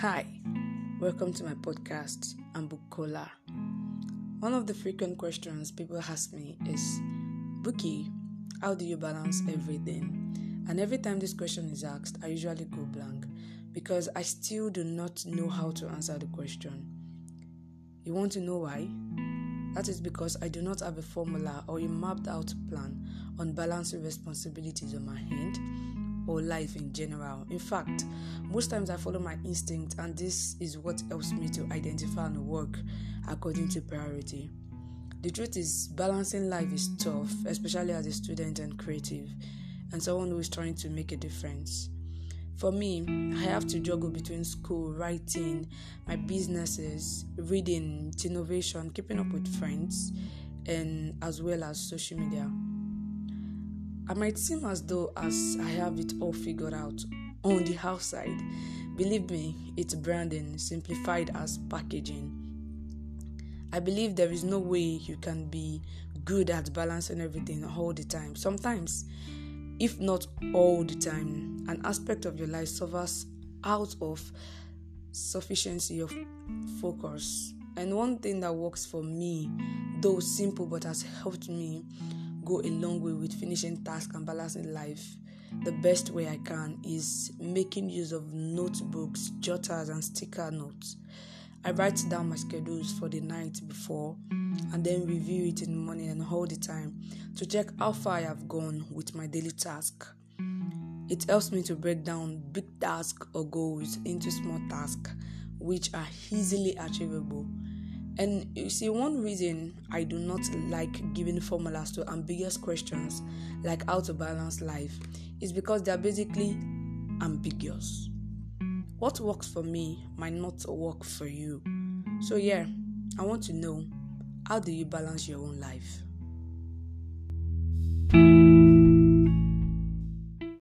Hi, welcome to my podcast, Ambukola. One of the frequent questions people ask me is, Buki, how do you balance everything? And every time this question is asked, I usually go blank because I still do not know how to answer the question. You want to know why? That is because I do not have a formula or a mapped out plan on balancing responsibilities on my hand or life in general. In fact, most times I follow my instinct, and this is what helps me to identify and work according to priority. The truth is, balancing life is tough, especially as a student and creative, and someone who is trying to make a difference. For me, I have to juggle between school, writing, my businesses, reading, innovation, keeping up with friends, and as well as social media. I might seem as though as I have it all figured out on the outside. Believe me, it's branding simplified as packaging. I believe there is no way you can be good at balancing everything all the time. Sometimes, if not all the time, an aspect of your life suffers out of sufficiency of focus. And one thing that works for me, though simple but has helped me, go a long way with finishing tasks and balancing life. The best way I can is making use of notebooks, jotters, and sticker notes. I write down my schedules for the night before and then review it in the morning and all the time to check how far I have gone with my daily task. It helps me to break down big tasks or goals into small tasks which are easily achievable and you see, one reason I do not like giving formulas to ambiguous questions like how to balance life is because they are basically ambiguous. What works for me might not work for you. So, yeah, I want to know how do you balance your own life?